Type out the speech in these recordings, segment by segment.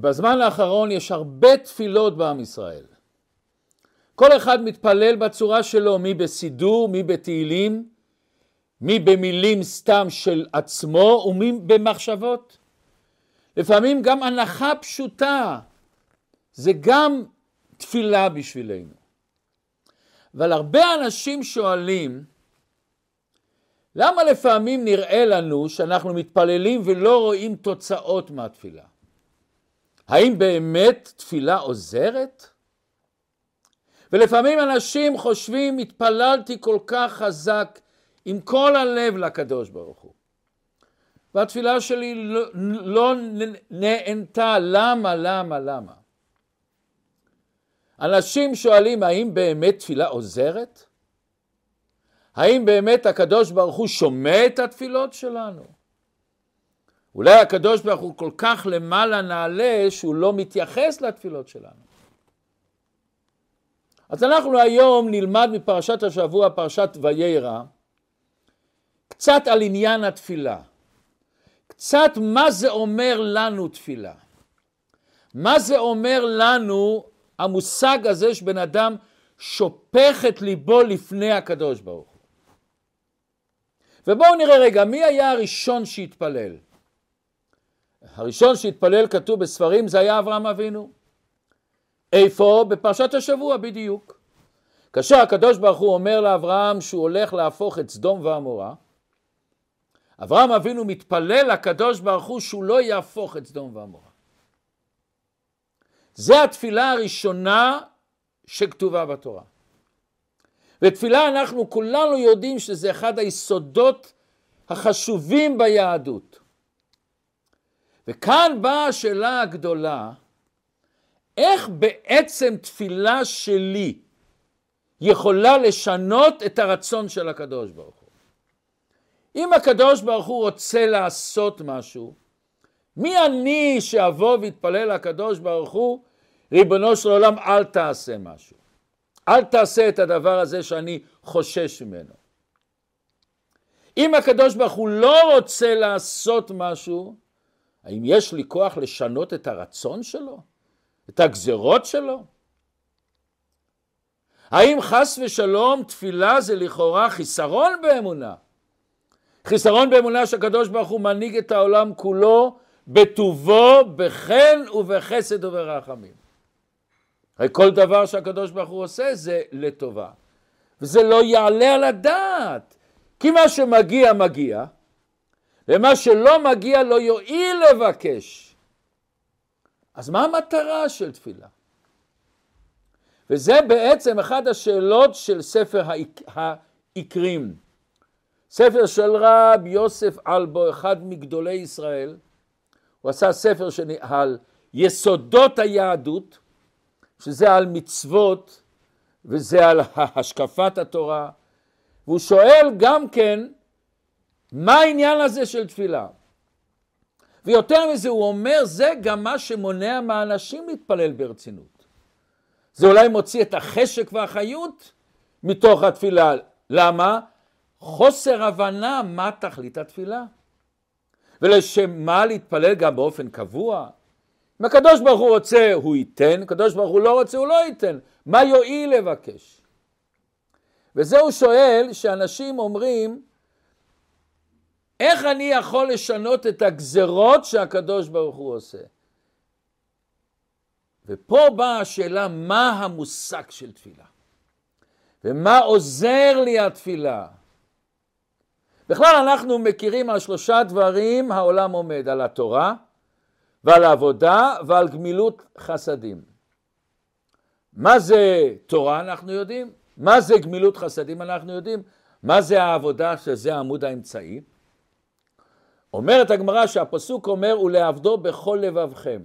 בזמן האחרון יש הרבה תפילות בעם ישראל. כל אחד מתפלל בצורה שלו, מי בסידור, מי בתהילים, מי במילים סתם של עצמו ומי במחשבות. לפעמים גם הנחה פשוטה, זה גם תפילה בשבילנו. אבל הרבה אנשים שואלים, למה לפעמים נראה לנו שאנחנו מתפללים ולא רואים תוצאות מהתפילה? האם באמת תפילה עוזרת? ולפעמים אנשים חושבים, התפללתי כל כך חזק עם כל הלב לקדוש ברוך הוא. והתפילה שלי לא, לא נענתה, למה, למה, למה? אנשים שואלים האם באמת תפילה עוזרת? האם באמת הקדוש ברוך הוא שומע את התפילות שלנו? אולי הקדוש ברוך הוא כל כך למעלה נעלה שהוא לא מתייחס לתפילות שלנו. אז אנחנו היום נלמד מפרשת השבוע, פרשת ויירא, קצת על עניין התפילה. קצת מה זה אומר לנו תפילה. מה זה אומר לנו המושג הזה שבן אדם שופך את ליבו לפני הקדוש ברוך הוא. ובואו נראה רגע, מי היה הראשון שהתפלל? הראשון שהתפלל כתוב בספרים זה היה אברהם אבינו. איפה? בפרשת השבוע בדיוק. כאשר הקדוש ברוך הוא אומר לאברהם שהוא הולך להפוך את סדום ועמורה, אברהם אבינו מתפלל לקדוש ברוך הוא שהוא לא יהפוך את סדום ועמורה. זה התפילה הראשונה שכתובה בתורה. ותפילה אנחנו כולנו יודעים שזה אחד היסודות החשובים ביהדות. וכאן באה השאלה הגדולה, איך בעצם תפילה שלי יכולה לשנות את הרצון של הקדוש ברוך הוא? אם הקדוש ברוך הוא רוצה לעשות משהו, מי אני שאבוא ואתפלל לקדוש ברוך הוא, ריבונו של עולם אל תעשה משהו. אל תעשה את הדבר הזה שאני חושש ממנו. אם הקדוש ברוך הוא לא רוצה לעשות משהו, האם יש לי כוח לשנות את הרצון שלו? את הגזרות שלו? האם חס ושלום תפילה זה לכאורה חיסרון באמונה? חיסרון באמונה שהקדוש ברוך הוא מנהיג את העולם כולו בטובו, בחן ובחסד וברחמים. הרי כל דבר שהקדוש ברוך הוא עושה זה לטובה. וזה לא יעלה על הדעת. כי מה שמגיע מגיע, ומה שלא מגיע לא יועיל לבקש. אז מה המטרה של תפילה? וזה בעצם אחת השאלות של ספר העיקרים. ספר של רב יוסף אלבו, אחד מגדולי ישראל, הוא עשה ספר על יסודות היהדות, שזה על מצוות וזה על השקפת התורה, והוא שואל גם כן, מה העניין הזה של תפילה? ויותר מזה הוא אומר, זה גם מה שמונע מהאנשים להתפלל ברצינות. זה אולי מוציא את החשק והחיות מתוך התפילה. למה? חוסר הבנה מה תכלית התפילה. ולשם מה להתפלל גם באופן קבוע? אם הקדוש ברוך הוא רוצה, הוא ייתן, הקדוש ברוך הוא לא רוצה, הוא לא ייתן. מה יועיל לבקש? וזה הוא שואל, שאנשים אומרים, איך אני יכול לשנות את הגזרות שהקדוש ברוך הוא עושה? ופה באה השאלה, מה המושג של תפילה? ומה עוזר לי התפילה? בכלל אנחנו מכירים על שלושה דברים העולם עומד, על התורה, ועל עבודה ועל גמילות חסדים. מה זה תורה אנחנו יודעים, מה זה גמילות חסדים אנחנו יודעים, מה זה העבודה שזה עמוד האמצעי. אומרת הגמרא שהפסוק אומר ולעבדו בכל לבבכם.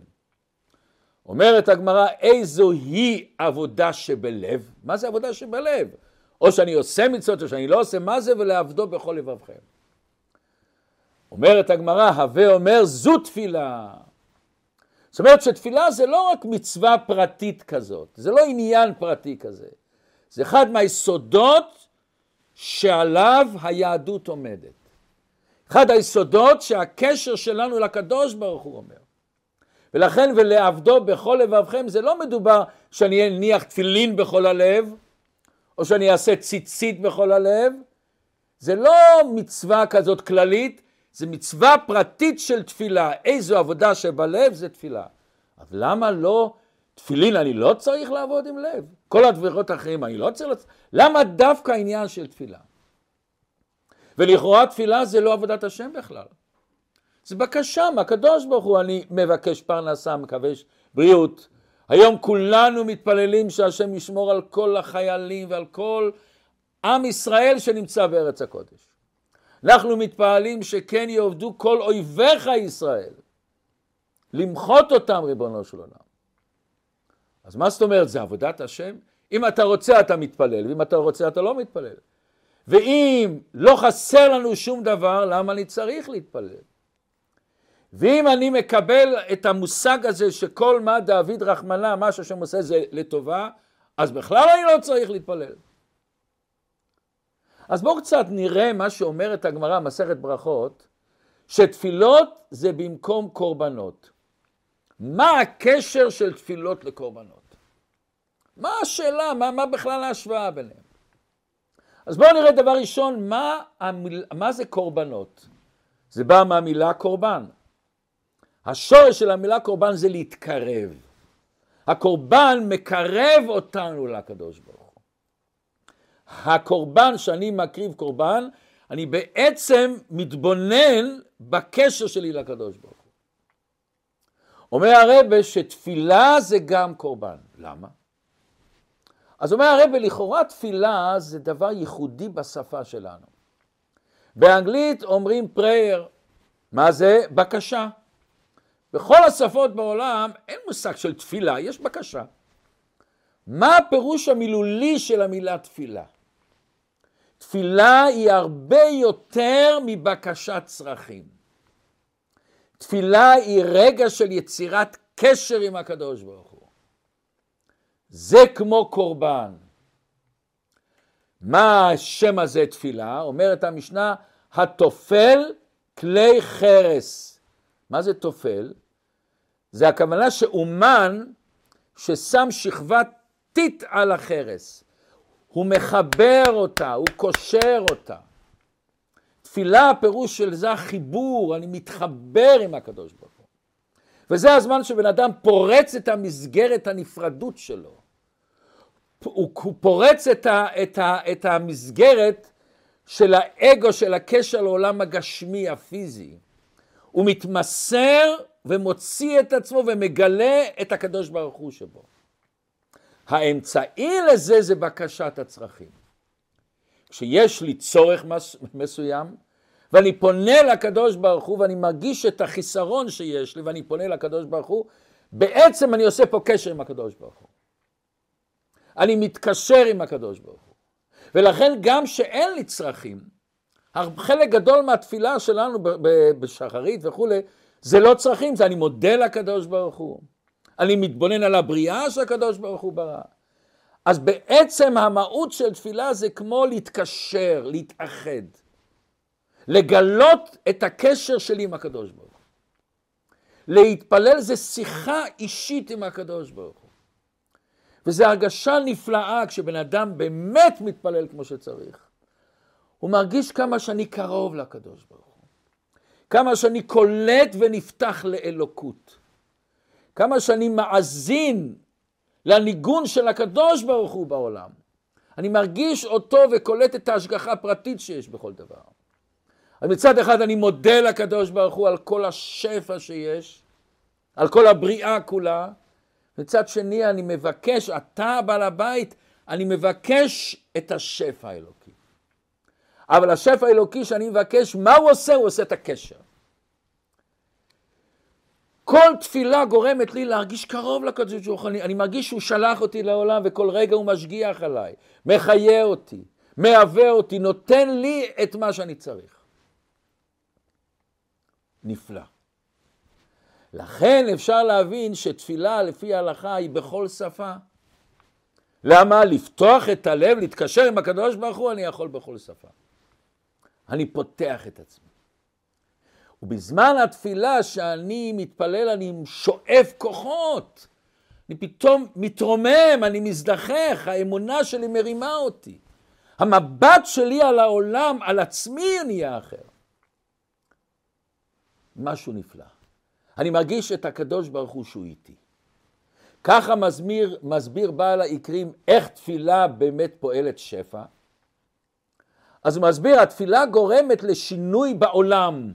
אומרת הגמרא איזו היא עבודה שבלב, מה זה עבודה שבלב? או שאני עושה מצוות או שאני לא עושה, מה זה ולעבדו בכל לבבכם? אומרת הגמרא, הווה אומר זו תפילה. זאת אומרת שתפילה זה לא רק מצווה פרטית כזאת, זה לא עניין פרטי כזה, זה אחד מהיסודות שעליו היהדות עומדת. אחד היסודות שהקשר שלנו לקדוש ברוך הוא אומר. ולכן ולעבדו בכל לבבכם זה לא מדובר שאני אניח תפילין בכל הלב, או שאני אעשה ציצית בכל הלב, זה לא מצווה כזאת כללית, זה מצווה פרטית של תפילה. איזו עבודה שבלב זה תפילה. אז למה לא, תפילין אני לא צריך לעבוד עם לב? כל הדברות האחרים אני לא צריך... למה דווקא העניין של תפילה? ולכאורה תפילה זה לא עבודת השם בכלל. זה בקשה מהקדוש ברוך הוא, אני מבקש פרנסה, מקווה בריאות. היום כולנו מתפללים שהשם ישמור על כל החיילים ועל כל עם ישראל שנמצא בארץ הקודש. אנחנו מתפעלים שכן יעבדו כל אויביך ישראל, למחות אותם ריבונו של עולם. אז מה זאת אומרת, זה עבודת השם? אם אתה רוצה אתה מתפלל, ואם אתה רוצה אתה לא מתפלל. ואם לא חסר לנו שום דבר, למה אני צריך להתפלל? ואם אני מקבל את המושג הזה שכל מה דוד רחמנה, מה שהשם עושה זה לטובה, אז בכלל אני לא צריך להתפלל. אז בואו קצת נראה מה שאומרת הגמרא, מסכת ברכות, שתפילות זה במקום קורבנות. מה הקשר של תפילות לקורבנות? מה השאלה, מה, מה בכלל ההשוואה ביניהם? אז בואו נראה דבר ראשון, מה, המיל, מה זה קורבנות? זה בא מהמילה קורבן. השורש של המילה קורבן זה להתקרב. הקורבן מקרב אותנו לקדוש ברוך הוא. הקורבן שאני מקריב קורבן, אני בעצם מתבונן בקשר שלי לקדוש ברוך הוא. אומר הרבה שתפילה זה גם קורבן. למה? אז אומר הרבה, לכאורה תפילה זה דבר ייחודי בשפה שלנו. באנגלית אומרים prayer, מה זה? בקשה. בכל השפות בעולם אין מושג של תפילה, יש בקשה. מה הפירוש המילולי של המילה תפילה? תפילה היא הרבה יותר מבקשת צרכים. תפילה היא רגע של יצירת קשר עם הקדוש ברוך הוא. זה כמו קורבן. מה השם הזה תפילה? אומרת המשנה, התופל כלי חרס. מה זה תופל? זה הכוונה שאומן ששם שכבת טיט על החרס. הוא מחבר אותה, הוא קושר אותה. תפילה, הפירוש של זה החיבור, אני מתחבר עם הקדוש ברוך הוא. וזה הזמן שבן אדם פורץ את המסגרת הנפרדות שלו. הוא, הוא פורץ את, ה, את, ה, את המסגרת של האגו, של הקשר לעולם הגשמי, הפיזי. הוא מתמסר ומוציא את עצמו ומגלה את הקדוש ברוך הוא שבו. האמצעי לזה זה בקשת הצרכים. כשיש לי צורך מסוים, ואני פונה לקדוש ברוך הוא ואני מרגיש את החיסרון שיש לי ואני פונה לקדוש ברוך הוא, בעצם אני עושה פה קשר עם הקדוש ברוך הוא. אני מתקשר עם הקדוש ברוך הוא. ולכן גם שאין לי צרכים, חלק גדול מהתפילה שלנו בשחרית וכולי, זה לא צרכים, זה אני מודה לקדוש ברוך הוא. אני מתבונן על הבריאה שהקדוש ברוך הוא ברא. אז בעצם המהות של תפילה זה כמו להתקשר, להתאחד. לגלות את הקשר שלי עם הקדוש ברוך הוא. להתפלל זה שיחה אישית עם הקדוש ברוך הוא. וזו הרגשה נפלאה כשבן אדם באמת מתפלל כמו שצריך. הוא מרגיש כמה שאני קרוב לקדוש ברוך הוא. כמה שאני קולט ונפתח לאלוקות. כמה שאני מאזין לניגון של הקדוש ברוך הוא בעולם. אני מרגיש אותו וקולט את ההשגחה הפרטית שיש בכל דבר. אז מצד אחד אני מודה לקדוש ברוך הוא על כל השפע שיש, על כל הבריאה כולה, מצד שני אני מבקש, אתה בעל הבית, אני מבקש את השפע האלוקי. אבל השפע האלוקי שאני מבקש, מה הוא עושה? הוא עושה את הקשר. כל תפילה גורמת לי להרגיש קרוב לקדוש ברוך הוא, אני, אני מרגיש שהוא שלח אותי לעולם וכל רגע הוא משגיח עליי, מחיה אותי, מהווה אותי, נותן לי את מה שאני צריך. נפלא. לכן אפשר להבין שתפילה לפי ההלכה היא בכל שפה. למה? לפתוח את הלב, להתקשר עם הקדוש ברוך הוא, אני יכול בכל שפה. אני פותח את עצמי. ובזמן התפילה שאני מתפלל אני שואף כוחות. אני פתאום מתרומם, אני מזדחך, האמונה שלי מרימה אותי. המבט שלי על העולם, על עצמי נהיה אחר. משהו נפלא. אני מרגיש את הקדוש ברוך הוא שהוא איתי. ככה מסביר, מסביר בעל העיקרים איך תפילה באמת פועלת שפע. אז הוא מסביר, התפילה גורמת לשינוי בעולם.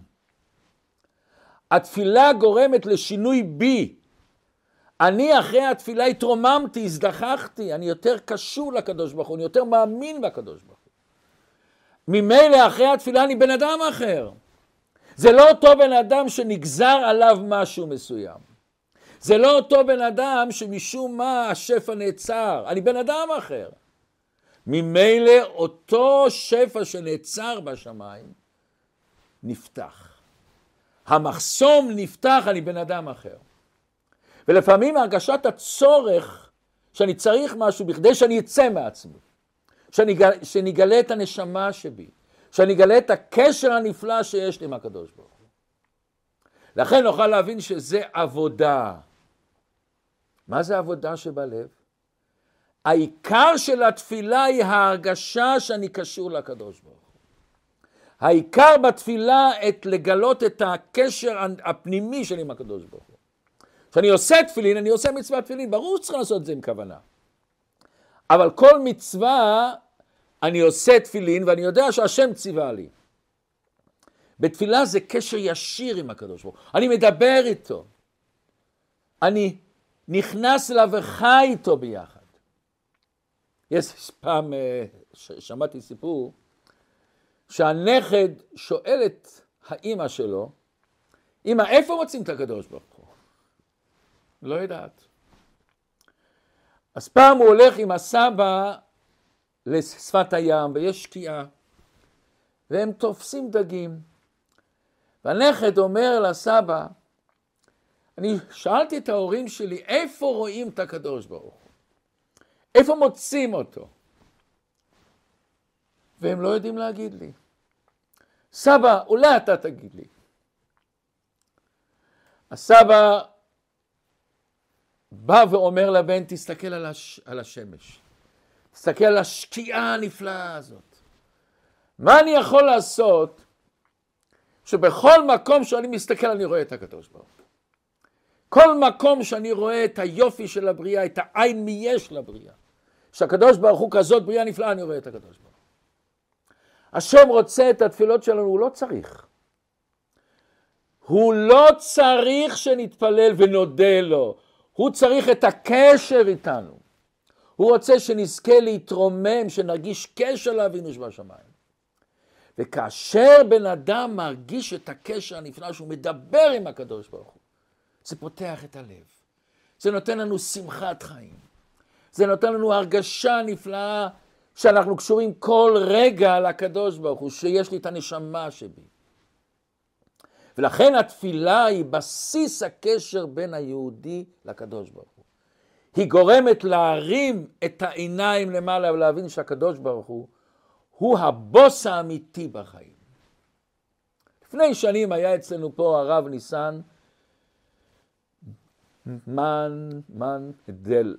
התפילה גורמת לשינוי בי. אני אחרי התפילה התרוממתי, הזדחכתי, אני יותר קשור לקדוש ברוך הוא, אני יותר מאמין בקדוש ברוך הוא. ממילא אחרי התפילה אני בן אדם אחר. זה לא אותו בן אדם שנגזר עליו משהו מסוים. זה לא אותו בן אדם שמשום מה השפע נעצר. אני בן אדם אחר. ממילא אותו שפע שנעצר בשמיים נפתח. המחסום נפתח, אני בן אדם אחר. ולפעמים הרגשת הצורך שאני צריך משהו בכדי שאני אצא מעצמי, שאני, שאני אגלה את הנשמה שבי, שאני אגלה את הקשר הנפלא שיש לי עם הקדוש ברוך הוא. לכן נוכל להבין שזה עבודה. מה זה עבודה שבלב? העיקר של התפילה היא ההרגשה שאני קשור לקדוש ברוך הוא. העיקר בתפילה את לגלות את הקשר הפנימי שלי עם הקדוש ברוך הוא. כשאני עושה תפילין, אני עושה מצוות תפילין, ברור שצריך לעשות את זה עם כוונה. אבל כל מצווה, אני עושה תפילין ואני יודע שהשם ציווה לי. בתפילה זה קשר ישיר עם הקדוש ברוך הוא. אני מדבר איתו. אני נכנס אליו וחי איתו ביחד. יש פעם, אה, שמעתי סיפור, שהנכד שואל את האימא שלו, אימא, איפה מוצאים את הקדוש ברוך הוא? לא יודעת. אז פעם הוא הולך עם הסבא לשפת הים, ויש שקיעה, והם תופסים דגים. והנכד אומר לסבא, אני שאלתי את ההורים שלי, איפה רואים את הקדוש ברוך הוא? איפה מוצאים אותו? והם לא יודעים להגיד לי. סבא, אולי אתה תגיד לי. הסבא בא ואומר לבן, תסתכל על, הש... על השמש. תסתכל על השקיעה הנפלאה הזאת. מה אני יכול לעשות שבכל מקום שאני מסתכל אני רואה את הקדוש ברוך. כל מקום שאני רואה את היופי של הבריאה, את העין מי יש לבריאה, שהקדוש ברוך הוא כזאת בריאה נפלאה, אני רואה את הקדוש ברוך הוא. השם רוצה את התפילות שלנו, הוא לא צריך. הוא לא צריך שנתפלל ונודה לו, הוא צריך את הקשר איתנו. הוא רוצה שנזכה להתרומם, שנרגיש קשר לאבינו שבשמיים. וכאשר בן אדם מרגיש את הקשר הנפלא שהוא מדבר עם הקדוש ברוך הוא, זה פותח את הלב. זה נותן לנו שמחת חיים. זה נותן לנו הרגשה נפלאה שאנחנו קשורים כל רגע לקדוש ברוך הוא, שיש לי את הנשמה שבי. ולכן התפילה היא בסיס הקשר בין היהודי לקדוש ברוך הוא. היא גורמת להרים את העיניים למעלה ולהבין שהקדוש ברוך הוא הוא הבוס האמיתי בחיים. לפני שנים היה אצלנו פה הרב ניסן מן, מן דל.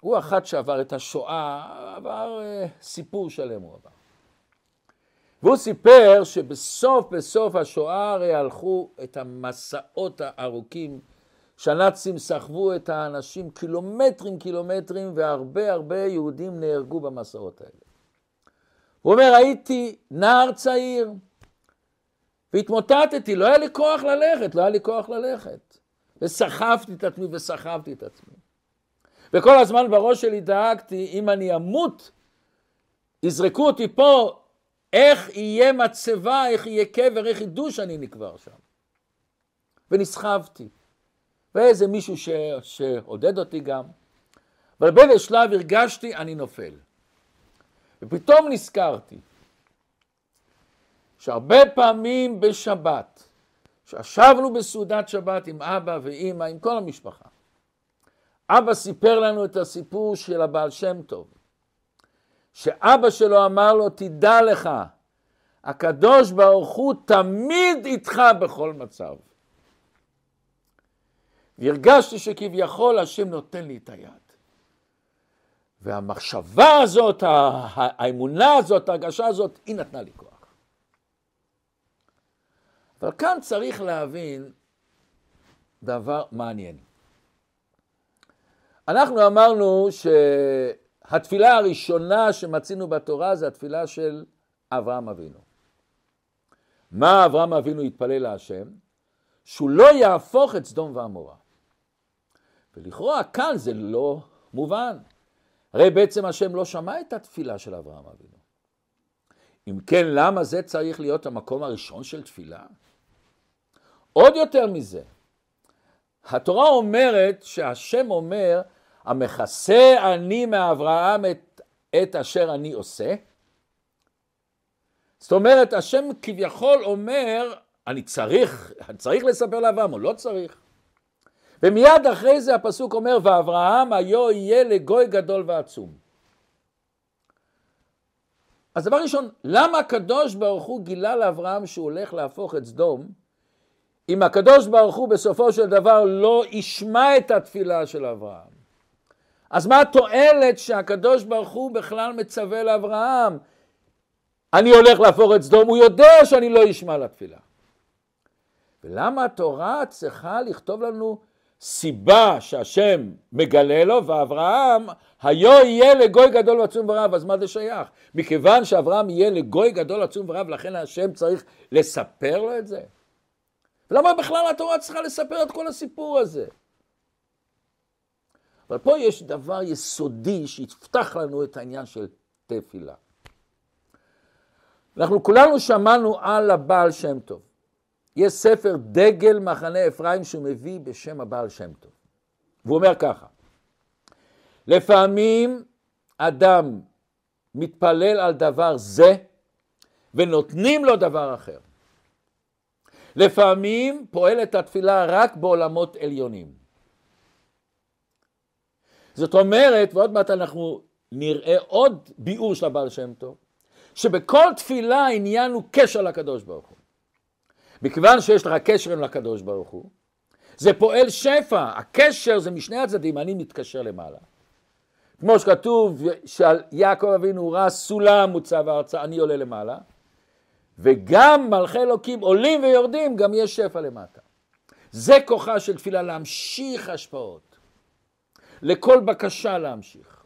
הוא אחד שעבר את השואה, עבר uh, סיפור שלם הוא עבר. והוא סיפר שבסוף בסוף השואה הרי הלכו את המסעות הארוכים שהנאצים סחבו את האנשים קילומטרים קילומטרים והרבה הרבה יהודים נהרגו במסעות האלה. הוא אומר הייתי נער צעיר והתמוטטתי, לא היה לי כוח ללכת, לא היה לי כוח ללכת. וסחבתי את עצמי וסחבתי את עצמי. וכל הזמן בראש שלי דאגתי, אם אני אמות, יזרקו אותי פה, איך יהיה מצבה, איך יהיה קבר, איך ידעו שאני נקבר שם. ונסחבתי. ואיזה מישהו ש... שעודד אותי גם. אבל באיזה שלב הרגשתי, אני נופל. ופתאום נזכרתי שהרבה פעמים בשבת, כשישבנו בסעודת שבת עם אבא ואימא, עם כל המשפחה, אבא סיפר לנו את הסיפור של הבעל שם טוב, שאבא שלו אמר לו, תדע לך, הקדוש ברוך הוא תמיד איתך בכל מצב. והרגשתי שכביכול השם נותן לי את היד. והמחשבה הזאת, האמונה הזאת, ההרגשה הזאת, היא נתנה לי כוח. אבל כאן צריך להבין דבר מעניין. אנחנו אמרנו שהתפילה הראשונה שמצינו בתורה זה התפילה של אברהם אבינו. מה אברהם אבינו התפלל להשם? שהוא לא יהפוך את סדום ועמורה. ולכאורה כאן זה לא מובן. הרי בעצם השם לא שמע את התפילה של אברהם אבינו. אם כן, למה זה צריך להיות המקום הראשון של תפילה? עוד יותר מזה, התורה אומרת שהשם אומר, המכסה אני מאברהם את, את אשר אני עושה. זאת אומרת, השם כביכול אומר, אני צריך, אני צריך לספר לאברהם, או לא צריך. ומיד אחרי זה הפסוק אומר, ואברהם היו יהיה לגוי גדול ועצום. אז דבר ראשון, למה הקדוש ברוך הוא גילה לאברהם שהוא הולך להפוך את סדום, אם הקדוש ברוך הוא בסופו של דבר לא ישמע את התפילה של אברהם? אז מה התועלת שהקדוש ברוך הוא בכלל מצווה לאברהם? אני הולך להפוך את סדום, הוא יודע שאני לא אשמע לתפילה. ולמה התורה צריכה לכתוב לנו סיבה שהשם מגלה לו, ואברהם, היו יהיה לגוי גדול ועצום ורב, אז מה זה שייך? מכיוון שאברהם יהיה לגוי גדול עצום ורב, לכן השם צריך לספר לו את זה? ולמה בכלל התורה צריכה לספר את כל הסיפור הזה? אבל פה יש דבר יסודי שיפתח לנו את העניין של תפילה. אנחנו כולנו שמענו על הבעל שם טוב. יש ספר דגל מחנה אפרים שהוא מביא בשם הבעל שם טוב. והוא אומר ככה, לפעמים אדם מתפלל על דבר זה ונותנים לו דבר אחר. לפעמים פועלת התפילה רק בעולמות עליונים. זאת אומרת, ועוד מעט אנחנו נראה עוד ביאור של הבעל שם טוב, שבכל תפילה העניין הוא קשר לקדוש ברוך הוא. מכיוון שיש לך קשר עם הקדוש ברוך הוא, זה פועל שפע, הקשר זה משני הצדדים, אני מתקשר למעלה. כמו שכתוב שעל יעקב אבינו ראה סולם מוצב ארצה, אני עולה למעלה, וגם מלכי אלוקים עולים ויורדים, גם יש שפע למטה. זה כוחה של תפילה להמשיך השפעות, לכל בקשה להמשיך.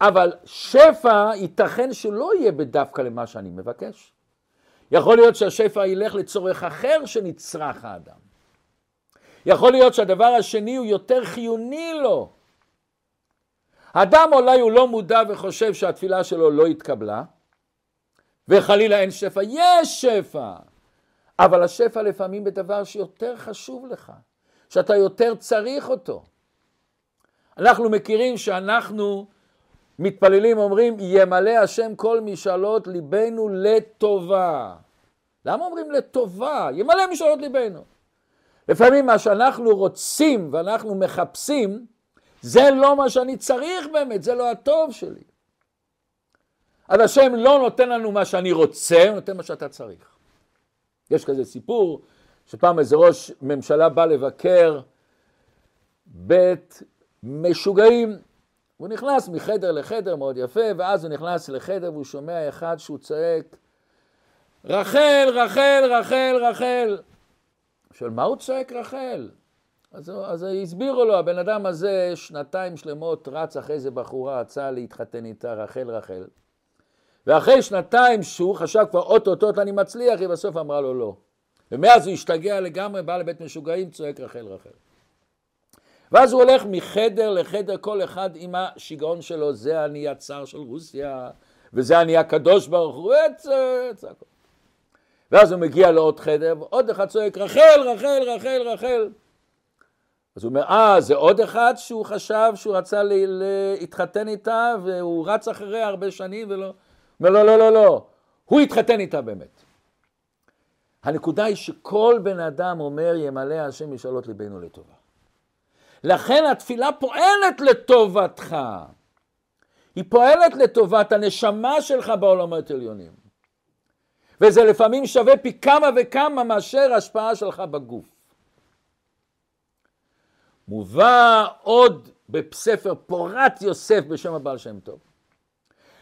אבל שפע ייתכן שלא יהיה בדווקא למה שאני מבקש. יכול להיות שהשפע ילך לצורך אחר שנצרך האדם. יכול להיות שהדבר השני הוא יותר חיוני לו. האדם אולי הוא לא מודע וחושב שהתפילה שלו לא התקבלה, וחלילה אין שפע. יש שפע, אבל השפע לפעמים בדבר שיותר חשוב לך, שאתה יותר צריך אותו. אנחנו מכירים שאנחנו מתפללים אומרים, ימלא השם כל משאלות ליבנו לטובה. למה אומרים לטובה? ימלא משאלות ליבנו. לפעמים מה שאנחנו רוצים ואנחנו מחפשים, זה לא מה שאני צריך באמת, זה לא הטוב שלי. אז השם לא נותן לנו מה שאני רוצה, הוא נותן מה שאתה צריך. יש כזה סיפור, שפעם איזה ראש ממשלה בא לבקר בית משוגעים, הוא נכנס מחדר לחדר מאוד יפה, ואז הוא נכנס לחדר והוא שומע אחד שהוא צועק, רחל, רחל, רחל, רחל. שואל, מה הוא צועק רחל? אז, אז הסבירו לו, הבן אדם הזה שנתיים שלמות רץ אחרי איזה בחורה, רצה להתחתן איתה, רחל, רחל. ואחרי שנתיים שהוא חשב כבר אוטוטוט אני מצליח, היא בסוף אמרה לו לא. ומאז הוא השתגע לגמרי, בא לבית משוגעים, צועק רחל, רחל. ואז הוא הולך מחדר לחדר, כל אחד עם השיגעון שלו, זה אני הצאר של רוסיה, וזה אני הקדוש ברוך הוא, צעקות. ואז הוא מגיע לעוד חדר, ועוד אחד צועק, רחל, רחל, רחל, רחל. אז הוא אומר, אה, זה עוד אחד שהוא חשב שהוא רצה להתחתן איתה, והוא רץ אחריה הרבה שנים ולא... אומר, לא, לא, לא, לא, הוא התחתן איתה באמת. הנקודה היא שכל בן אדם אומר, ימלא השם משאלות ליבנו לטובה. לכן התפילה פועלת לטובתך. היא פועלת לטובת הנשמה שלך בעולמות עליונים. וזה לפעמים שווה פי כמה וכמה מאשר השפעה שלך בגוף. מובא עוד בספר פורת יוסף בשם הבעל שם טוב.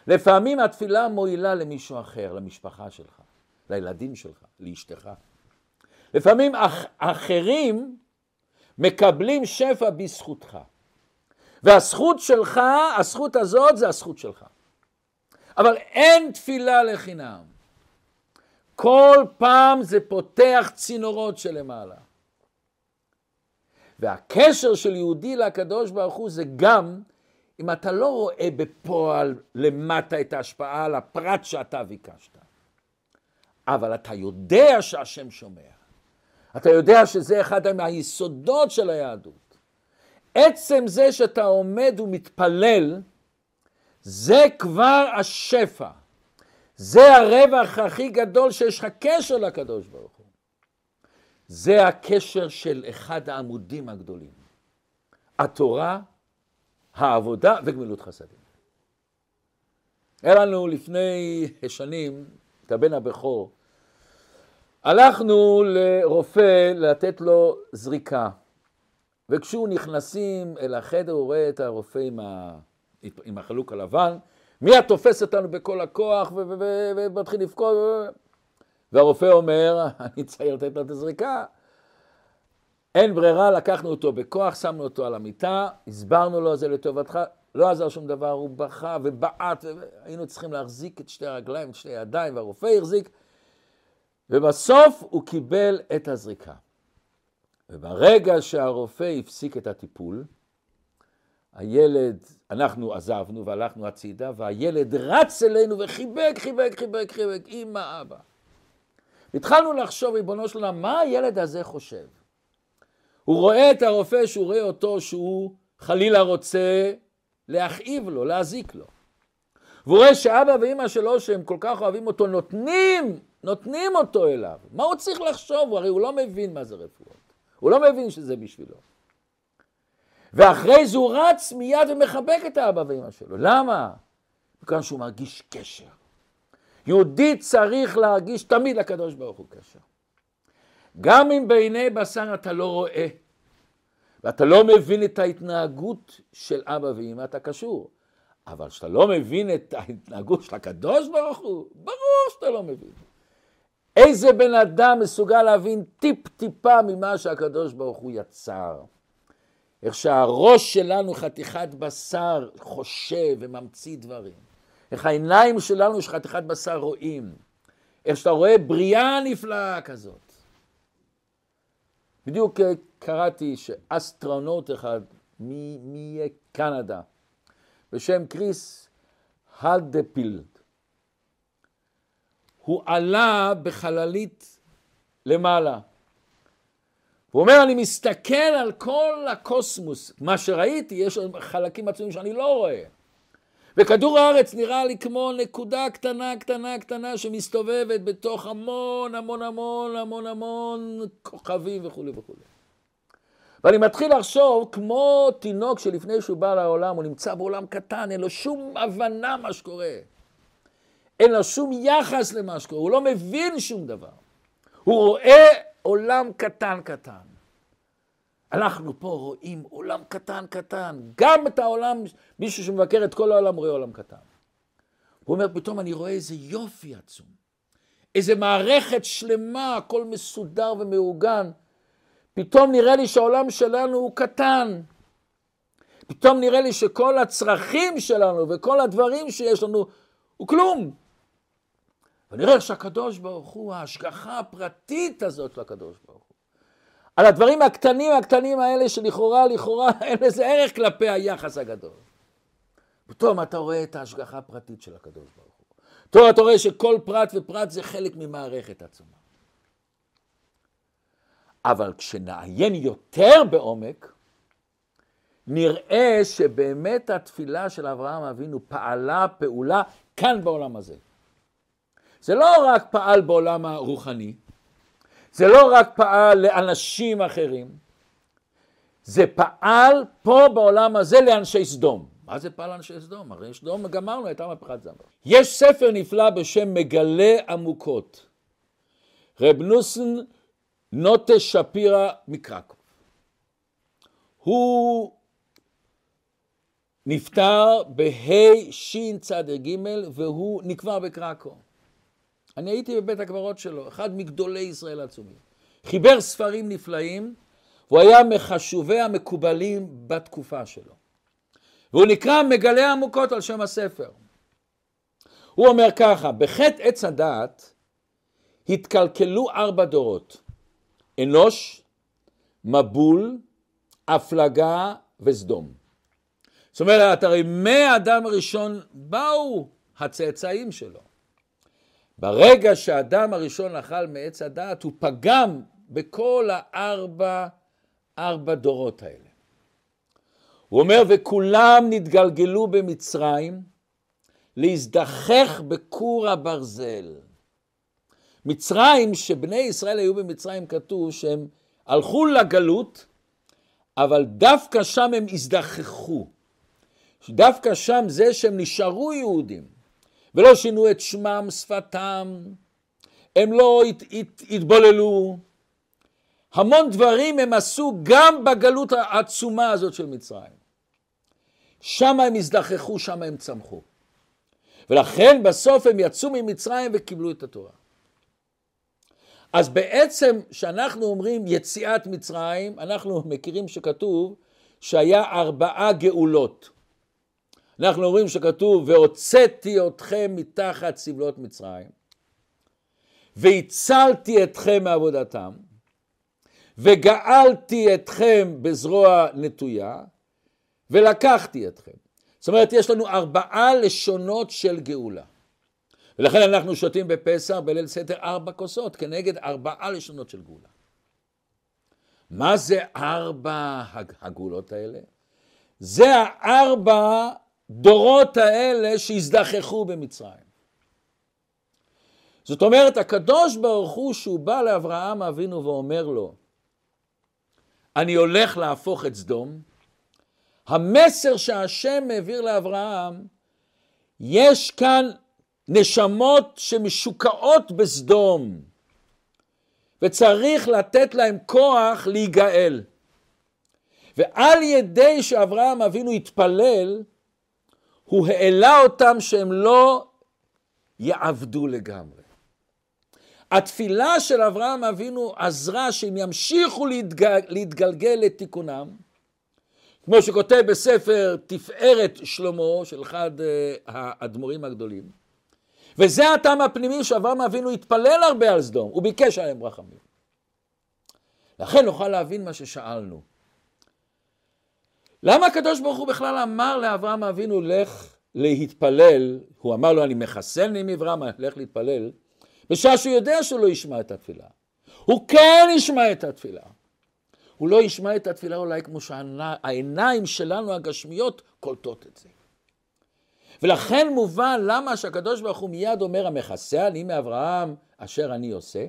לפעמים התפילה מועילה למישהו אחר, למשפחה שלך, לילדים שלך, לאשתך. לפעמים אח, אחרים מקבלים שפע בזכותך. והזכות שלך, הזכות הזאת זה הזכות שלך. אבל אין תפילה לחינם. כל פעם זה פותח צינורות שלמעלה. והקשר של יהודי לקדוש ברוך הוא זה גם אם אתה לא רואה בפועל למטה את ההשפעה על הפרט שאתה ביקשת, אבל אתה יודע שהשם שומע. אתה יודע שזה אחד מהיסודות של היהדות. עצם זה שאתה עומד ומתפלל, זה כבר השפע. זה הרווח הכי גדול שיש לך קשר לקדוש ברוך הוא. זה הקשר של אחד העמודים הגדולים. התורה, העבודה וגמילות חסדים. היה לנו לפני שנים את הבן הבכור. הלכנו לרופא לתת לו זריקה, וכשהוא נכנסים אל החדר הוא רואה את הרופא עם, ה... עם החלוק הלבן, מיד תופס אותנו בכל הכוח ומתחיל לבכות, והרופא אומר, אני צריך לתת לו את הזריקה. אין ברירה, לקחנו אותו בכוח, שמנו אותו על המיטה, הסברנו לו, זה לטובתך, לא עזר שום דבר, הוא בכה ובעט, והיינו צריכים להחזיק את שתי הרגליים, את שתי הידיים, והרופא החזיק, ובסוף הוא קיבל את הזריקה. וברגע שהרופא הפסיק את הטיפול, הילד, אנחנו עזבנו והלכנו הצידה, והילד רץ אלינו וחיבק, חיבק, חיבק, חיבק, אמא, אבא. התחלנו לחשוב, ריבונו של עולם, מה הילד הזה חושב? הוא רואה את הרופא שהוא רואה אותו שהוא חלילה רוצה להכאיב לו, להזיק לו. והוא רואה שאבא ואימא שלו, שהם כל כך אוהבים אותו, נותנים, נותנים אותו אליו. מה הוא צריך לחשוב? הרי הוא לא מבין מה זה רפואות. הוא לא מבין שזה בשבילו. ואחרי זה הוא רץ מיד ומחבק את האבא ואימא שלו. למה? מכיוון שהוא מרגיש קשר. יהודי צריך להרגיש תמיד לקדוש ברוך הוא קשר. גם אם בעיני בשר אתה לא רואה, ואתה לא מבין את ההתנהגות של אבא ואמא, אתה קשור. אבל כשאתה לא מבין את ההתנהגות של הקדוש ברוך הוא, ברור שאתה לא מבין. איזה בן אדם מסוגל להבין טיפ-טיפה ממה שהקדוש ברוך הוא יצר? איך שהראש שלנו חתיכת בשר חושב וממציא דברים. איך העיניים שלנו שחתיכת בשר רואים. איך שאתה רואה בריאה נפלאה כזאת. בדיוק קראתי שאסטרונוט אחד מקנדה, בשם קריס הלדפילד, הוא עלה בחללית למעלה. הוא אומר, אני מסתכל על כל הקוסמוס, מה שראיתי, יש חלקים עצומים שאני לא רואה. וכדור הארץ נראה לי כמו נקודה קטנה, קטנה, קטנה, שמסתובבת בתוך המון, המון, המון, המון, המון כוכבים וכולי וכולי. ואני מתחיל לחשוב, כמו תינוק שלפני שהוא בא לעולם, הוא נמצא בעולם קטן, אין לו שום הבנה מה שקורה. אין לו שום יחס למה שקורה, הוא לא מבין שום דבר. הוא רואה עולם קטן קטן. אנחנו פה רואים עולם קטן קטן, גם את העולם, מישהו שמבקר את כל העולם רואה עולם קטן. הוא אומר, פתאום אני רואה איזה יופי עצום, איזה מערכת שלמה, הכל מסודר ומאורגן. פתאום נראה לי שהעולם שלנו הוא קטן. פתאום נראה לי שכל הצרכים שלנו וכל הדברים שיש לנו הוא כלום. ונראה שהקדוש ברוך הוא, ההשגחה הפרטית הזאת של הקדוש ברוך הוא. על הדברים הקטנים הקטנים האלה שלכאורה, לכאורה אין לזה ערך כלפי היחס הגדול. פתאום אתה רואה את ההשגחה הפרטית של הקדוש ברוך הוא. פתאום אתה רואה שכל פרט ופרט זה חלק ממערכת עצומה. אבל כשנעיין יותר בעומק, נראה שבאמת התפילה של אברהם אבינו פעלה פעולה כאן בעולם הזה. זה לא רק פעל בעולם הרוחני, זה לא רק פעל לאנשים אחרים, זה פעל פה בעולם הזה לאנשי סדום. מה זה פעל לאנשי סדום? הרי סדום גמרנו, הייתה מהפכת זמר. יש ספר נפלא בשם מגלה עמוקות. רב נוסן נוטה שפירא מקרקוב. הוא נפטר בה' שצ"ג והוא נקבר בקרקו. אני הייתי בבית הקברות שלו, אחד מגדולי ישראל העצומים. חיבר ספרים נפלאים, והוא היה מחשובי המקובלים בתקופה שלו. והוא נקרא מגלה עמוקות על שם הספר. הוא אומר ככה, בחטא עץ הדעת התקלקלו ארבע דורות, אנוש, מבול, הפלגה וסדום. זאת אומרת, הרי מהאדם הראשון באו הצאצאים שלו. ברגע שהאדם הראשון אכל מעץ הדעת, הוא פגם בכל הארבע ארבע דורות האלה. הוא אומר, וכולם נתגלגלו במצרים להזדחך בכור הברזל. מצרים, שבני ישראל היו במצרים, כתוב שהם הלכו לגלות, אבל דווקא שם הם הזדחכו. דווקא שם זה שהם נשארו יהודים, ולא שינו את שמם, שפתם, הם לא הת, הת, התבוללו. המון דברים הם עשו גם בגלות העצומה הזאת של מצרים. שם הם הזדחכו, שם הם צמחו. ולכן בסוף הם יצאו ממצרים וקיבלו את התורה. אז בעצם כשאנחנו אומרים יציאת מצרים, אנחנו מכירים שכתוב שהיה ארבעה גאולות. אנחנו אומרים שכתוב והוצאתי אתכם מתחת סבלות מצרים והצלתי אתכם מעבודתם וגאלתי אתכם בזרוע נטויה ולקחתי אתכם. זאת אומרת, יש לנו ארבעה לשונות של גאולה. ולכן אנחנו שותים בפסח בליל סדר ארבע כוסות כנגד ארבעה לשונות של גאולה. מה זה ארבע הגאולות האלה? זה הארבע דורות האלה שהזדחכו במצרים. זאת אומרת, הקדוש ברוך הוא, שהוא בא לאברהם אבינו ואומר לו, אני הולך להפוך את סדום, המסר שהשם העביר לאברהם, יש כאן נשמות שמשוקעות בסדום, וצריך לתת להם כוח להיגאל. ועל ידי שאברהם אבינו התפלל, הוא העלה אותם שהם לא יעבדו לגמרי. התפילה של אברהם אבינו עזרה שהם ימשיכו להתגל, להתגלגל לתיקונם, כמו שכותב בספר תפארת שלמה של אחד אה, האדמו"רים הגדולים. וזה הטעם הפנימי שאברהם אבינו התפלל הרבה על סדום, הוא ביקש עליהם רחמים. לכן נוכל להבין מה ששאלנו. למה הקדוש ברוך הוא בכלל אמר לאברהם אבינו לך להתפלל, הוא אמר לו אני מחסן עם אברהם, לך להתפלל, בשעה שהוא יודע שהוא לא ישמע את התפילה. הוא כן ישמע את התפילה. הוא לא ישמע את התפילה אולי כמו שהעיניים שלנו הגשמיות קולטות את זה. ולכן מובן למה שהקדוש ברוך הוא מיד אומר המכסה אני מאברהם אשר אני עושה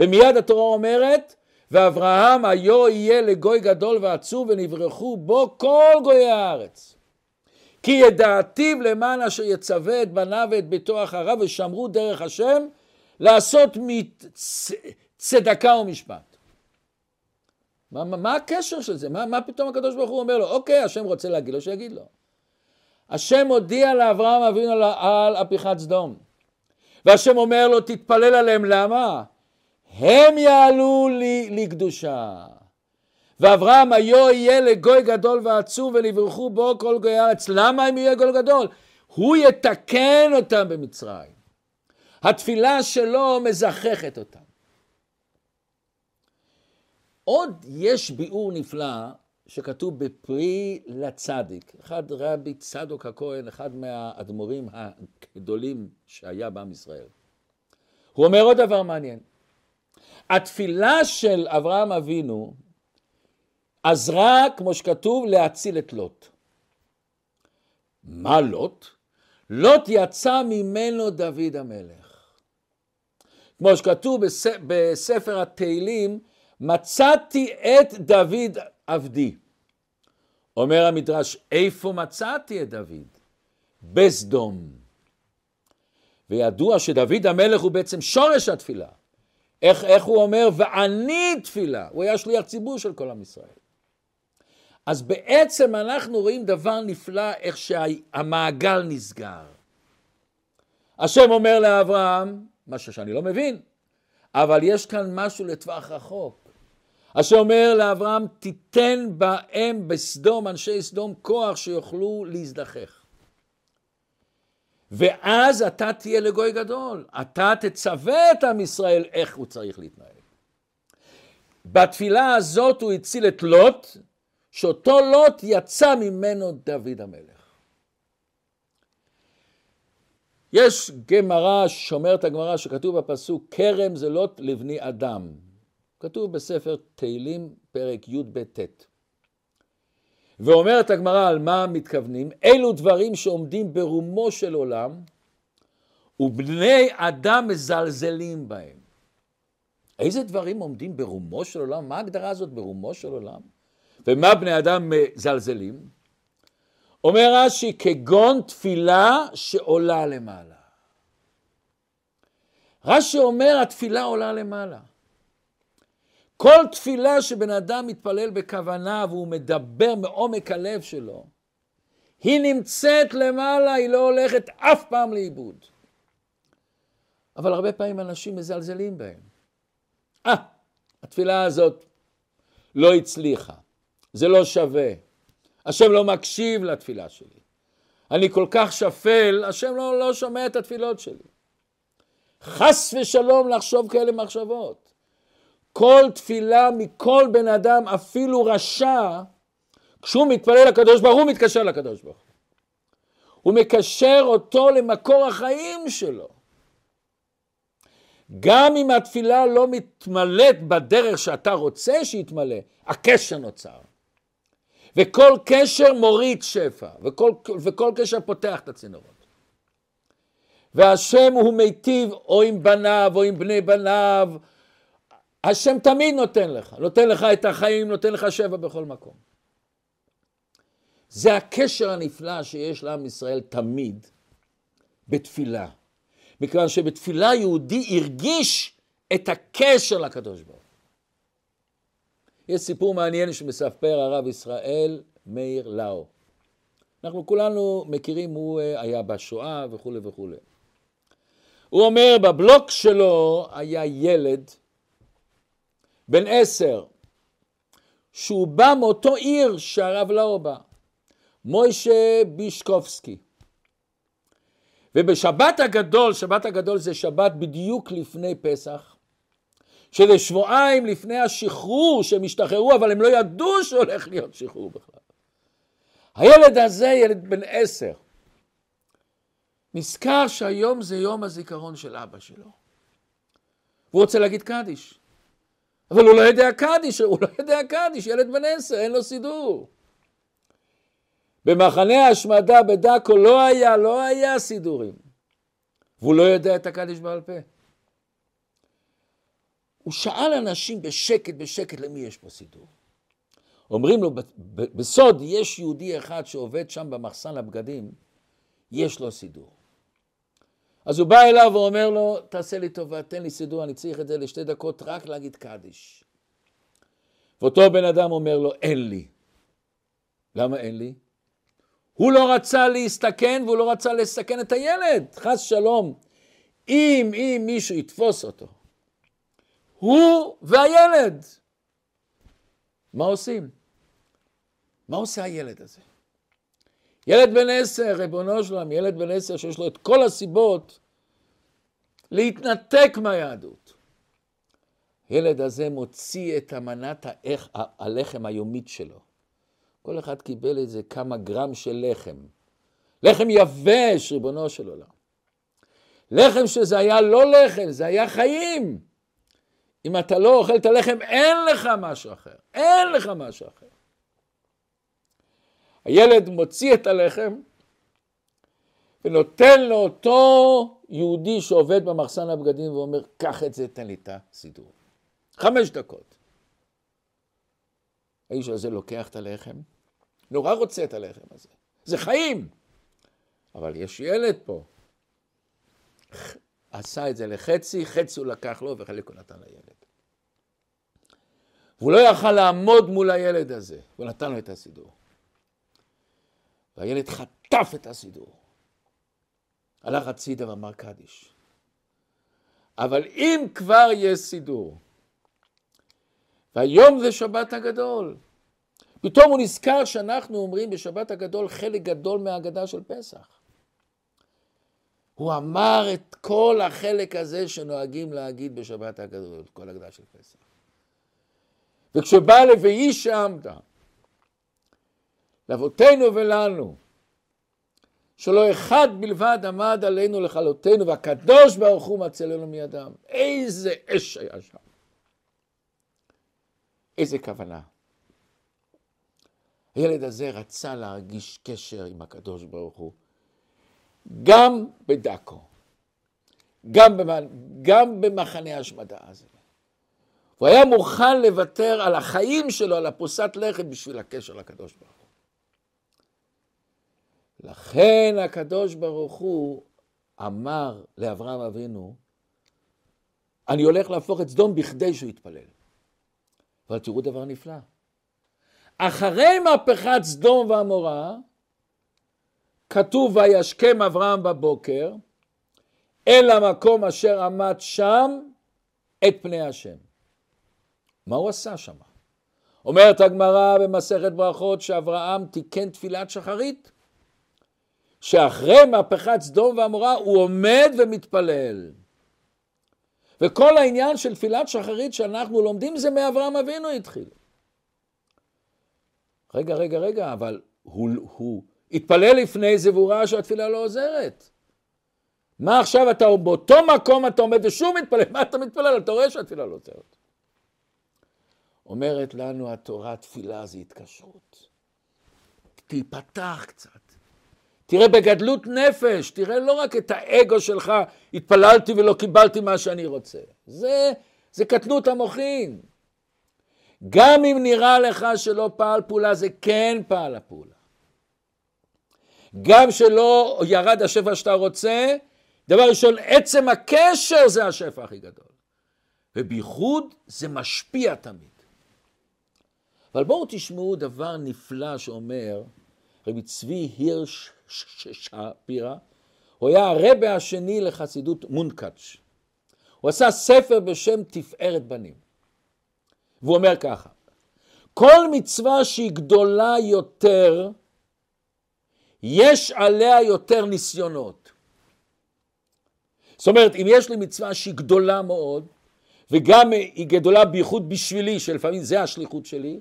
ומיד התורה אומרת ואברהם היו יהיה לגוי גדול ועצוב ונברחו בו כל גויי הארץ. כי ידעתיו למען אשר יצווה את בניו ואת ביתו אחריו ושמרו דרך השם לעשות צדקה ומשפט. מה, מה, מה הקשר של זה? מה, מה פתאום הקדוש ברוך הוא אומר לו? אוקיי, השם רוצה להגיד לו, שיגיד לו. השם הודיע לאברהם אבינו על הפיכת סדום. והשם אומר לו, תתפלל עליהם, למה? הם יעלו לי לקדושה. ואברהם היו יהיה לגוי גדול ועצוב ונברכו בו כל גוי הארץ. למה הם יהיו גוי גדול? הוא יתקן אותם במצרים. התפילה שלו מזככת אותם. עוד יש ביאור נפלא שכתוב בפרי לצדיק. אחד רבי צדוק הכהן, אחד מהאדמו"רים הגדולים שהיה בעם ישראל. הוא אומר עוד דבר מעניין. התפילה של אברהם אבינו עזרה, כמו שכתוב, להציל את לוט. מה לוט? לוט יצא ממנו דוד המלך. כמו שכתוב בספר התהילים, מצאתי את דוד עבדי. אומר המדרש, איפה מצאתי את דוד? בסדום. וידוע שדוד המלך הוא בעצם שורש התפילה. איך, איך הוא אומר? ואני תפילה. הוא היה שליח ציבור של כל עם ישראל. אז בעצם אנחנו רואים דבר נפלא, איך שהמעגל נסגר. השם אומר לאברהם, משהו שאני לא מבין, אבל יש כאן משהו לטווח רחוק. השם אומר לאברהם, תיתן בהם בסדום, אנשי סדום, כוח שיוכלו להזדחך. ואז אתה תהיה לגוי גדול, אתה תצווה את עם ישראל איך הוא צריך להתנהל. בתפילה הזאת הוא הציל את לוט, שאותו לוט יצא ממנו דוד המלך. יש גמרא, שומרת הגמרא, שכתוב בפסוק, כרם זה לוט לבני אדם. כתוב בספר תהילים, פרק י"ב-ט. ואומרת הגמרא על מה מתכוונים, אלו דברים שעומדים ברומו של עולם, ובני אדם מזלזלים בהם. איזה דברים עומדים ברומו של עולם? מה ההגדרה הזאת ברומו של עולם? ומה בני אדם מזלזלים? אומר רש"י, כגון תפילה שעולה למעלה. רש"י אומר, התפילה עולה למעלה. כל תפילה שבן אדם מתפלל בכוונה והוא מדבר מעומק הלב שלו, היא נמצאת למעלה, היא לא הולכת אף פעם לאיבוד. אבל הרבה פעמים אנשים מזלזלים בהם. אה, התפילה הזאת לא הצליחה, זה לא שווה, השם לא מקשיב לתפילה שלי. אני כל כך שפל, השם לא, לא שומע את התפילות שלי. חס ושלום לחשוב כאלה מחשבות. כל תפילה מכל בן אדם, אפילו רשע, כשהוא מתפלל לקדוש ברוך הוא מתקשר לקדוש ברוך הוא. הוא מקשר אותו למקור החיים שלו. גם אם התפילה לא מתמלאת בדרך שאתה רוצה שיתמלא, הקשר נוצר. וכל קשר מוריד שפע, וכל, וכל קשר פותח את הצינורות. והשם הוא מיטיב או עם בניו או עם בני בניו, השם תמיד נותן לך, נותן לך את החיים, נותן לך שבע בכל מקום. זה הקשר הנפלא שיש לעם ישראל תמיד בתפילה. מכיוון שבתפילה יהודי הרגיש את הקשר לקדוש ברוך יש סיפור מעניין שמספר הרב ישראל מאיר לאו. אנחנו כולנו מכירים, הוא אה, היה בשואה וכולי וכולי. הוא אומר, בבלוק שלו היה ילד בן עשר, שהוא בא מאותו עיר שהרב לאו בא, מוישה בישקובסקי. ובשבת הגדול, שבת הגדול זה שבת בדיוק לפני פסח, שזה שבועיים לפני השחרור שהם השתחררו, אבל הם לא ידעו שהולך להיות שחרור בכלל. הילד הזה, ילד בן עשר, נזכר שהיום זה יום הזיכרון של אבא שלו. הוא רוצה להגיד קדיש. אבל הוא לא יודע קדיש, הוא לא יודע קדיש, ילד בן עשר, אין לו סידור. במחנה ההשמדה בדקו לא היה, לא היה סידורים. והוא לא יודע את הקדיש בעל פה. הוא שאל אנשים בשקט, בשקט, למי יש פה סידור? אומרים לו, בסוד יש יהודי אחד שעובד שם במחסן הבגדים, יש לו סידור. אז הוא בא אליו ואומר לו, תעשה לי טובה, תן לי סידור, אני צריך את זה לשתי דקות רק להגיד קדיש. ואותו בן אדם אומר לו, אין לי. למה אין לי? הוא לא רצה להסתכן והוא לא רצה לסכן את הילד, חס שלום. אם, אם מישהו יתפוס אותו, הוא והילד, מה עושים? מה עושה הילד הזה? ילד בן עשר, ריבונו שלם, ילד בן עשר שיש לו את כל הסיבות להתנתק מהיהדות. הילד הזה מוציא את המנת האח, הלחם היומית שלו. כל אחד קיבל איזה כמה גרם של לחם. לחם יבש, ריבונו של עולם. לחם שזה היה לא לחם, זה היה חיים. אם אתה לא אוכל את הלחם, אין לך משהו אחר. אין לך משהו אחר. הילד מוציא את הלחם ונותן לאותו יהודי שעובד במחסן הבגדים ואומר, קח את זה, תן לי את הסידור. חמש דקות. האיש הזה לוקח את הלחם, נורא רוצה את הלחם הזה. זה חיים. אבל יש ילד פה. עשה את זה לחצי, חצי הוא לקח לו וחלק הוא נתן לילד. והוא לא יכל לעמוד מול הילד הזה, הוא נתן לו את הסידור. והילד חטף את הסידור. הלך הצידה ואמר קדיש. אבל אם כבר יש סידור, והיום זה שבת הגדול, פתאום הוא נזכר שאנחנו אומרים בשבת הגדול חלק גדול מהאגדה של פסח. הוא אמר את כל החלק הזה שנוהגים להגיד בשבת הגדול, כל ההגדה של פסח. וכשבא ל"ויהי שעמת", לאבותינו ולנו, שלא אחד בלבד עמד עלינו לכלותנו, והקדוש ברוך הוא מצלנו מידם. איזה אש היה שם. איזה כוונה. הילד הזה רצה להרגיש קשר עם הקדוש ברוך הוא, גם בדקו, גם, במח... גם במחנה השמדה הזה. הוא היה מוכן לוותר על החיים שלו, על הפרוסת לחם, בשביל הקשר לקדוש ברוך הוא. לכן הקדוש ברוך הוא אמר לאברהם אבינו, אני הולך להפוך את סדום בכדי שהוא יתפלל. אבל תראו דבר נפלא. אחרי מהפכת סדום ועמורה, כתוב וישכם אברהם בבוקר אל המקום אשר עמד שם את פני השם. מה הוא עשה שם? אומרת הגמרא במסכת ברכות שאברהם תיקן תפילת שחרית, שאחרי מהפכת סדום ועמורה הוא עומד ומתפלל. וכל העניין של תפילת שחרית שאנחנו לומדים זה מאברהם אבינו התחיל. רגע, רגע, רגע, אבל הוא, הוא התפלל לפני זה והוא ראה שהתפילה לא עוזרת. מה עכשיו אתה באותו מקום אתה עומד ושוב מתפלל, מה אתה מתפלל? אתה רואה שהתפילה לא עוזרת. אומרת לנו התורה, תפילה זה התקשרות. תיפתח קצת. תראה בגדלות נפש, תראה לא רק את האגו שלך, התפללתי ולא קיבלתי מה שאני רוצה. זה, זה קטנות המוחין. גם אם נראה לך שלא פעל פעולה, זה כן פעל הפעולה. גם שלא ירד השפע שאתה רוצה, דבר ראשון, עצם הקשר זה השפע הכי גדול. ובייחוד זה משפיע תמיד. אבל בואו תשמעו דבר נפלא שאומר רבי צבי הירש שפירא, הוא היה הרבה השני לחסידות מונקאץ'. הוא עשה ספר בשם תפארת בנים. והוא אומר ככה, כל מצווה שהיא גדולה יותר, יש עליה יותר ניסיונות. זאת אומרת, אם יש לי מצווה שהיא גדולה מאוד, וגם היא גדולה בייחוד בשבילי, שלפעמים זה השליחות שלי,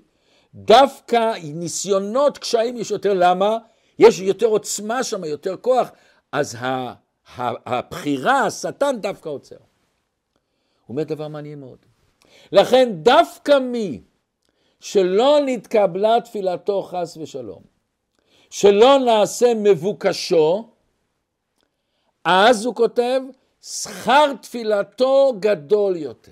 דווקא ניסיונות, קשיים יש יותר, למה? יש יותר עוצמה שם, יותר כוח, אז הבחירה, השטן דווקא עוצר. הוא אומר דבר מעניין מאוד. לכן דווקא מי שלא נתקבלה תפילתו חס ושלום, שלא נעשה מבוקשו, אז הוא כותב, שכר תפילתו גדול יותר.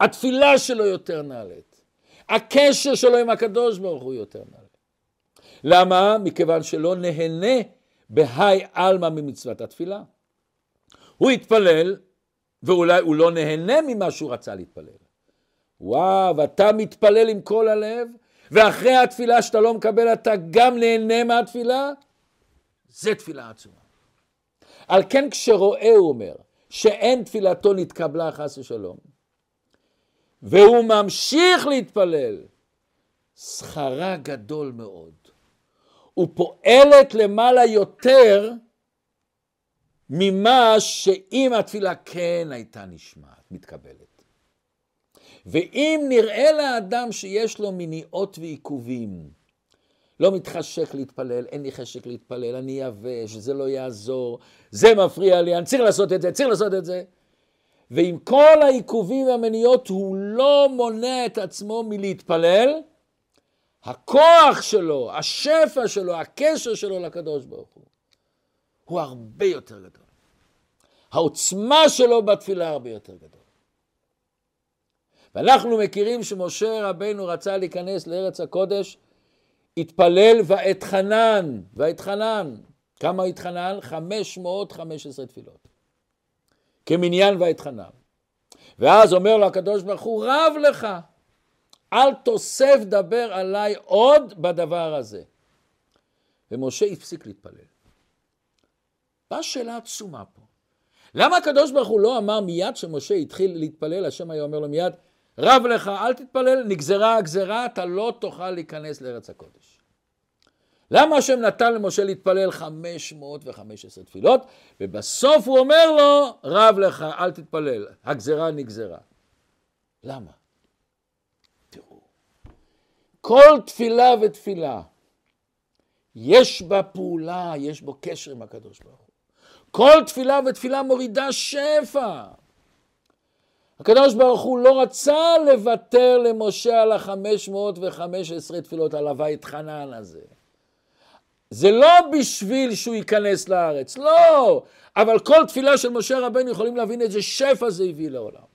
התפילה שלו יותר נעלית. הקשר שלו עם הקדוש ברוך הוא יותר נעלה. למה? מכיוון שלא נהנה בהי עלמא ממצוות התפילה. הוא התפלל, ואולי הוא לא נהנה ממה שהוא רצה להתפלל. וואו, אתה מתפלל עם כל הלב, ואחרי התפילה שאתה לא מקבל אתה גם נהנה מהתפילה? זה תפילה עצומה. על כן כשרואה, הוא אומר, שאין תפילתו נתקבלה חס ושלום, והוא ממשיך להתפלל, שכרה גדול מאוד. ופועלת למעלה יותר ממה שאם התפילה כן הייתה נשמעת, מתקבלת. ואם נראה לאדם שיש לו מניעות ועיכובים, לא מתחשק להתפלל, אין לי חשק להתפלל, אני יבש, זה לא יעזור, זה מפריע לי, אני צריך לעשות את זה, צריך לעשות את זה. ועם כל העיכובים והמניעות הוא לא מונע את עצמו מלהתפלל, הכוח שלו, השפע שלו, הקשר שלו לקדוש ברוך הוא, הוא הרבה יותר גדול. העוצמה שלו בתפילה הרבה יותר גדול. ואנחנו מכירים שמשה רבנו רצה להיכנס לארץ הקודש, התפלל ואתחנן, ואתחנן. כמה התחנן? 515 תפילות. כמניין ואתחנן. ואז אומר לו הקדוש ברוך הוא, רב לך, אל תוסף דבר עליי עוד בדבר הזה. ומשה הפסיק להתפלל. באה שאלה עצומה פה. למה הקדוש ברוך הוא לא אמר מיד שמשה התחיל להתפלל, השם היה אומר לו מיד, רב לך, אל תתפלל, נגזרה הגזרה, אתה לא תוכל להיכנס לארץ הקודש. למה השם נתן למשה להתפלל 515 תפילות, ובסוף הוא אומר לו, רב לך, אל תתפלל, הגזרה נגזרה. למה? כל תפילה ותפילה, יש בה פעולה, יש בו קשר עם הקדוש ברוך הוא. כל תפילה ותפילה מורידה שפע. הקדוש ברוך הוא לא רצה לוותר למשה על החמש מאות וחמש עשרה תפילות, על הבית חנן הזה. זה לא בשביל שהוא ייכנס לארץ, לא. אבל כל תפילה של משה רבנו יכולים להבין איזה שפע זה הביא לעולם.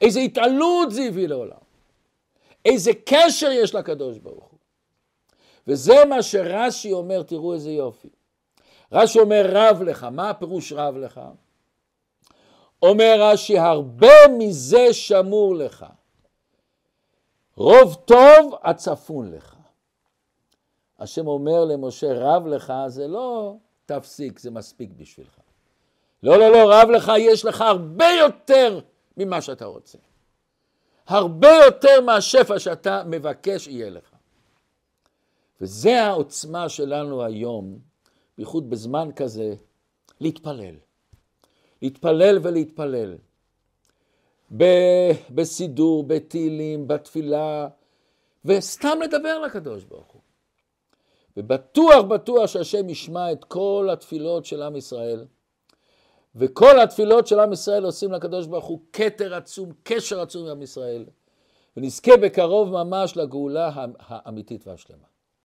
איזה התעלות זה הביא לעולם. איזה קשר יש לקדוש ברוך הוא. וזה מה שרש"י אומר, תראו איזה יופי. רש"י אומר רב לך, מה הפירוש רב לך? אומר רש"י, הרבה מזה שמור לך. רוב טוב הצפון לך. השם אומר למשה, רב לך, זה לא תפסיק, זה מספיק בשבילך. לא, לא, לא, רב לך, יש לך הרבה יותר ממה שאתה רוצה. הרבה יותר מהשפע שאתה מבקש יהיה לך. וזה העוצמה שלנו היום, בייחוד בזמן כזה, להתפלל. להתפלל ולהתפלל. בסידור, בתהילים, בתפילה, וסתם לדבר לקדוש ברוך הוא. ובטוח בטוח שהשם ישמע את כל התפילות של עם ישראל, וכל התפילות של עם ישראל עושים לקדוש ברוך הוא כתר עצום, קשר עצום עם עם ישראל, ונזכה בקרוב ממש לגאולה האמיתית והשלמה.